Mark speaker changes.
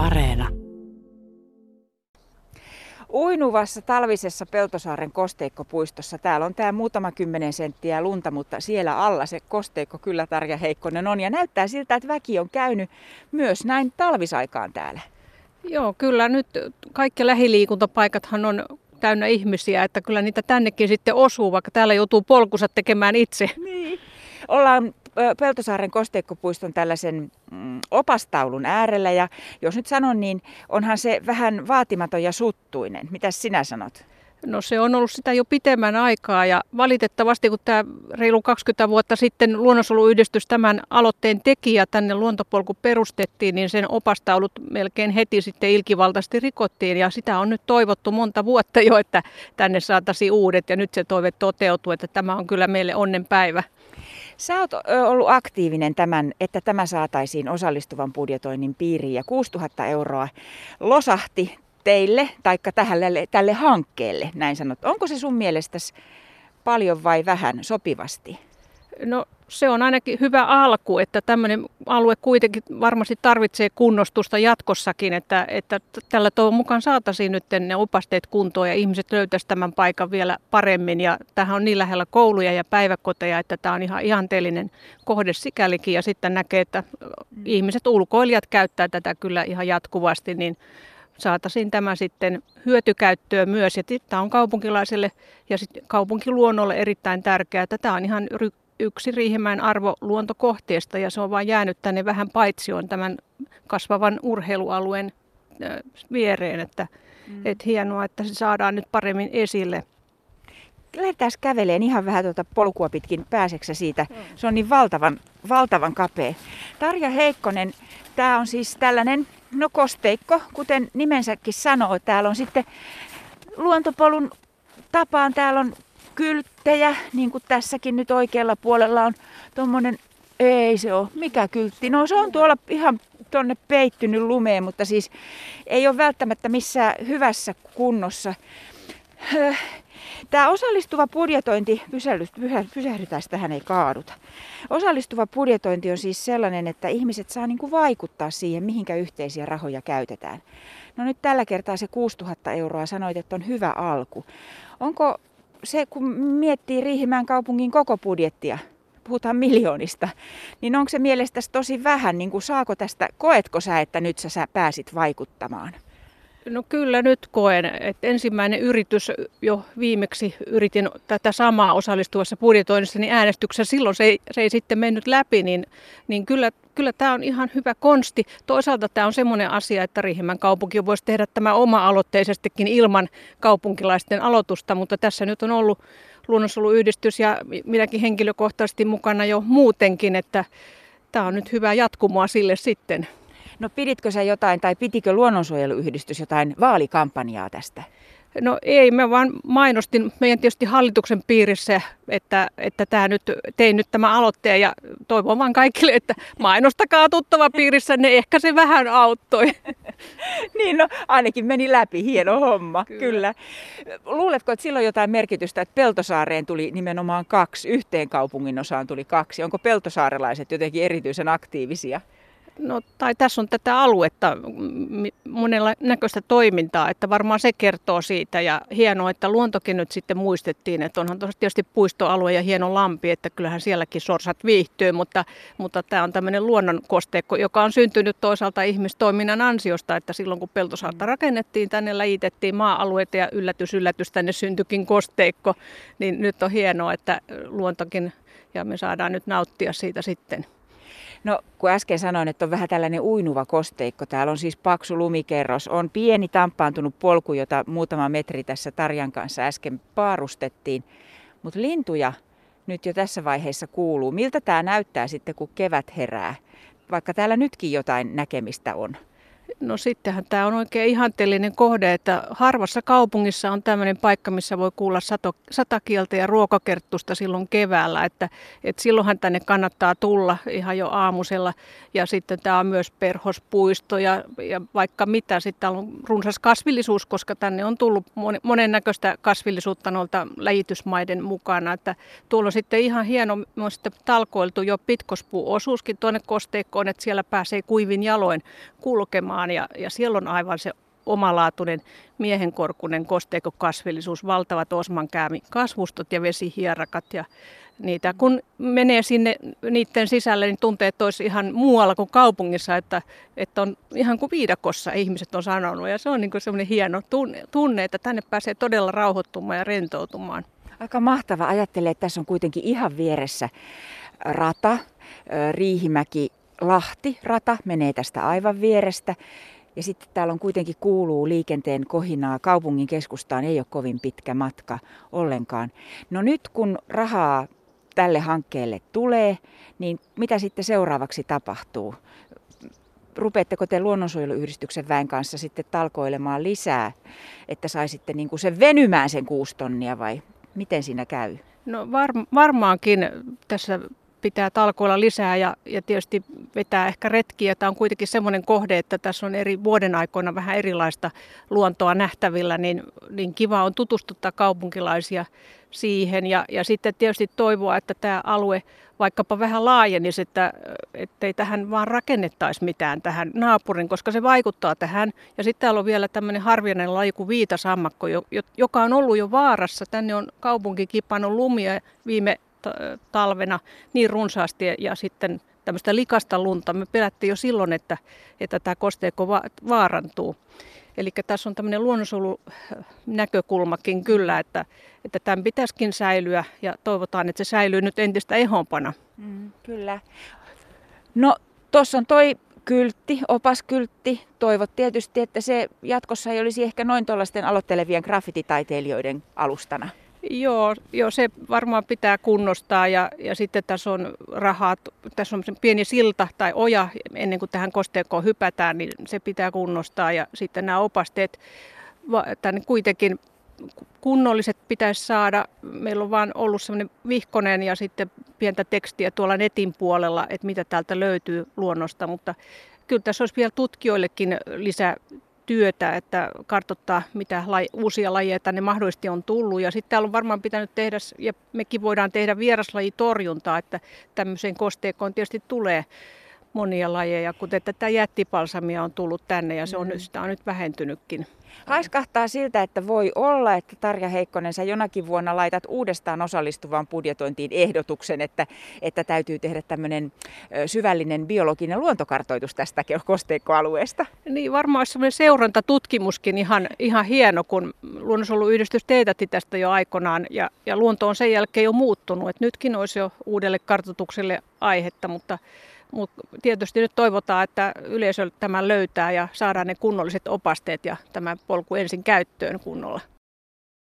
Speaker 1: Areena.
Speaker 2: Uinuvassa talvisessa Peltosaaren kosteikkopuistossa. Täällä on tämä muutama kymmenen senttiä lunta, mutta siellä alla se kosteikko kyllä Tarja Heikkonen on. Ja näyttää siltä, että väki on käynyt myös näin talvisaikaan täällä.
Speaker 3: Joo, kyllä nyt kaikki lähiliikuntapaikathan on täynnä ihmisiä, että kyllä niitä tännekin sitten osuu, vaikka täällä joutuu polkusa tekemään itse.
Speaker 2: Niin. Ollaan Peltosaaren kosteikkopuiston tällaisen mm, opastaulun äärellä ja jos nyt sanon, niin onhan se vähän vaatimaton ja suttuinen. Mitä sinä sanot?
Speaker 3: No se on ollut sitä jo pitemmän aikaa ja valitettavasti kun tämä reilu 20 vuotta sitten luonnonsuojeluyhdistys tämän aloitteen teki ja tänne luontopolku perustettiin, niin sen opastaulut melkein heti sitten ilkivaltaisesti rikottiin ja sitä on nyt toivottu monta vuotta jo, että tänne saataisiin uudet ja nyt se toive toteutuu, että tämä on kyllä meille onnenpäivä.
Speaker 2: Sä oot ollut aktiivinen tämän, että tämä saataisiin osallistuvan budjetoinnin piiriin ja 6000 euroa losahti teille tai tälle, tälle hankkeelle, näin sanot. Onko se sun mielestäsi paljon vai vähän sopivasti?
Speaker 3: No se on ainakin hyvä alku, että tämmöinen alue kuitenkin varmasti tarvitsee kunnostusta jatkossakin, että, että tällä toivon mukaan saataisiin nyt ne opasteet kuntoon ja ihmiset löytäisivät tämän paikan vielä paremmin. Ja tähän on niin lähellä kouluja ja päiväkoteja, että tämä on ihan ihanteellinen kohde sikälikin ja sitten näkee, että ihmiset, ulkoilijat käyttää tätä kyllä ihan jatkuvasti, niin saataisiin tämä sitten hyötykäyttöön myös. Ja tämä on kaupunkilaiselle ja sitten kaupunkiluonnolle erittäin tärkeää. Tämä on ihan yksi Riihimäen arvo luontokohteesta ja se on vain jäänyt tänne vähän paitsioon tämän kasvavan urheilualueen viereen. Että, mm. et hienoa, että se saadaan nyt paremmin esille.
Speaker 2: Lähdetään käveleen ihan vähän tuota polkua pitkin pääseksä siitä. Se on niin valtavan, valtavan kapea. Tarja Heikkonen, tämä on siis tällainen no kosteikko, kuten nimensäkin sanoo. Täällä on sitten luontopolun tapaan, täällä on kylttejä, niin kuin tässäkin nyt oikealla puolella on tuommoinen, ei se ole, mikä kyltti? No se on tuolla ihan tuonne peittynyt lumeen, mutta siis ei ole välttämättä missään hyvässä kunnossa. Tämä osallistuva budjetointi, pysähdytään, tähän ei kaaduta. Osallistuva budjetointi on siis sellainen, että ihmiset saa niin kuin vaikuttaa siihen, mihinkä yhteisiä rahoja käytetään. No nyt tällä kertaa se 6000 euroa sanoit, että on hyvä alku. Onko se, kun miettii Riihimäen kaupungin koko budjettia, puhutaan miljoonista, niin onko se mielestäsi tosi vähän, niin kuin saako tästä, koetko sä, että nyt sä pääsit vaikuttamaan?
Speaker 3: No kyllä nyt koen, että ensimmäinen yritys jo viimeksi yritin tätä samaa osallistuvassa budjetoinnissa, niin äänestyksessä silloin se ei, se ei sitten mennyt läpi, niin, niin kyllä, kyllä tämä on ihan hyvä konsti. Toisaalta tämä on semmoinen asia, että Riihimäen kaupunki voisi tehdä tämä oma-aloitteisestikin ilman kaupunkilaisten aloitusta, mutta tässä nyt on ollut luonnonsuojeluyhdistys ja minäkin henkilökohtaisesti mukana jo muutenkin, että tämä on nyt hyvä jatkumoa sille sitten.
Speaker 2: No piditkö sä jotain tai pitikö luonnonsuojeluyhdistys jotain vaalikampanjaa tästä?
Speaker 3: No ei, mä vaan mainostin meidän tietysti hallituksen piirissä, että, että tämä nyt, tein nyt tämä aloitteen ja toivon vaan kaikille, että mainostakaa tuttava piirissä, ne ehkä se vähän auttoi.
Speaker 2: niin no, ainakin meni läpi, hieno homma, kyllä. kyllä. Luuletko, että silloin jotain merkitystä, että Peltosaareen tuli nimenomaan kaksi, yhteen kaupungin osaan tuli kaksi? Onko peltosaarelaiset jotenkin erityisen aktiivisia?
Speaker 3: No, tai tässä on tätä aluetta, monella näköistä toimintaa, että varmaan se kertoo siitä. Ja hienoa, että luontokin nyt sitten muistettiin, että onhan tosiaan tietysti puistoalue ja hieno lampi, että kyllähän sielläkin sorsat viihtyy, mutta, mutta tämä on tämmöinen luonnonkosteikko, joka on syntynyt toisaalta ihmistoiminnan ansiosta, että silloin kun Peltosaarta rakennettiin, tänne läjitettiin maa-alueita ja yllätys, yllätys, tänne syntyikin kosteikko, niin nyt on hienoa, että luontokin ja me saadaan nyt nauttia siitä sitten.
Speaker 2: No kun äsken sanoin, että on vähän tällainen uinuva kosteikko, täällä on siis paksu lumikerros, on pieni tamppaantunut polku, jota muutama metri tässä Tarjan kanssa äsken paarustettiin, mutta lintuja nyt jo tässä vaiheessa kuuluu. Miltä tämä näyttää sitten, kun kevät herää, vaikka täällä nytkin jotain näkemistä on?
Speaker 3: No sittenhän tämä on oikein ihanteellinen kohde, että harvassa kaupungissa on tämmöinen paikka, missä voi kuulla sato, satakieltä ja ruokakerttusta silloin keväällä. Että, että silloinhan tänne kannattaa tulla ihan jo aamusella. Ja sitten tämä on myös perhospuisto ja, ja vaikka mitä. Sitten täällä on runsas kasvillisuus, koska tänne on tullut monennäköistä kasvillisuutta noilta läjitysmaiden mukana. Että tuolla on sitten ihan hieno sitten talkoiltu jo pitkospuuosuuskin tuonne kosteikkoon, että siellä pääsee kuivin jaloin kulkemaan kulkemaan ja, ja siellä on aivan se omalaatuinen miehenkorkunen kosteikokasvillisuus, valtavat osmankäämi, kasvustot ja vesihierakat ja niitä. Kun menee sinne niiden sisälle, niin tuntee, että olisi ihan muualla kuin kaupungissa, että, että on ihan kuin viidakossa ihmiset on sanonut. Ja se on niin semmoinen hieno tunne, tunne, että tänne pääsee todella rauhoittumaan ja rentoutumaan.
Speaker 2: Aika mahtava. Ajattelee, että tässä on kuitenkin ihan vieressä rata, Riihimäki Lahti rata menee tästä aivan vierestä. Ja sitten täällä on kuitenkin kuuluu liikenteen kohinaa. Kaupungin keskustaan ei ole kovin pitkä matka ollenkaan. No nyt kun rahaa tälle hankkeelle tulee, niin mitä sitten seuraavaksi tapahtuu? Rupeatteko te luonnonsuojeluyhdistyksen väen kanssa sitten talkoilemaan lisää, että saisitte niin kuin sen venymään sen kuusi tonnia vai miten siinä käy?
Speaker 3: No var, varmaankin tässä pitää talkoilla lisää ja, ja tietysti vetää ehkä retkiä. Tämä on kuitenkin semmoinen kohde, että tässä on eri vuoden aikoina vähän erilaista luontoa nähtävillä, niin, niin kiva on tutustuttaa kaupunkilaisia siihen ja, ja sitten tietysti toivoa, että tämä alue vaikkapa vähän laajenisi, että ei tähän vaan rakennettaisi mitään tähän naapurin, koska se vaikuttaa tähän. Ja sitten täällä on vielä tämmöinen harvinainen laji kuin viitasammakko, joka on ollut jo vaarassa. Tänne on kaupunki kipannut lumia viime talvena niin runsaasti ja sitten tämmöistä likasta lunta. Me pelättiin jo silloin, että, että tämä kosteikko va- vaarantuu. Eli tässä on tämmöinen luonnonsuojelunäkökulmakin kyllä, että, että tämän pitäisikin säilyä ja toivotaan, että se säilyy nyt entistä ehompana.
Speaker 2: Mm, kyllä. No tuossa on toi kyltti, opaskyltti. Toivot tietysti, että se jatkossa ei olisi ehkä noin tuollaisten aloittelevien graffititaiteilijoiden alustana.
Speaker 3: Joo, joo, se varmaan pitää kunnostaa ja, ja sitten tässä on rahaa, tässä on pieni silta tai oja ennen kuin tähän kosteekkoon hypätään, niin se pitää kunnostaa ja sitten nämä opasteet tänne kuitenkin kunnolliset pitäisi saada. Meillä on vaan ollut semmoinen vihkonen ja sitten pientä tekstiä tuolla netin puolella, että mitä täältä löytyy luonnosta, mutta kyllä tässä olisi vielä tutkijoillekin lisää työtä, että kartoittaa mitä laji, uusia lajeja tänne mahdollisesti on tullut. Ja sitten täällä on varmaan pitänyt tehdä, ja mekin voidaan tehdä vieraslajitorjuntaa, että tämmöiseen kosteekkoon tietysti tulee monia lajeja, kuten tätä jättipalsamia on tullut tänne ja se on, mm. sitä on nyt vähentynytkin.
Speaker 2: Haiskahtaa siltä, että voi olla, että Tarja Heikkonen, sä jonakin vuonna laitat uudestaan osallistuvan budjetointiin ehdotuksen, että, että täytyy tehdä tämmöinen syvällinen biologinen luontokartoitus tästä kosteikkoalueesta.
Speaker 3: Niin, varmaan olisi semmoinen seurantatutkimuskin ihan, ihan hieno, kun luonnonsuojeluyhdistys teetätti tästä jo aikanaan ja, ja luonto on sen jälkeen jo muuttunut. että nytkin olisi jo uudelle kartoitukselle aihetta, mutta mutta tietysti nyt toivotaan, että yleisö tämän löytää ja saadaan ne kunnolliset opasteet ja tämä polku ensin käyttöön kunnolla.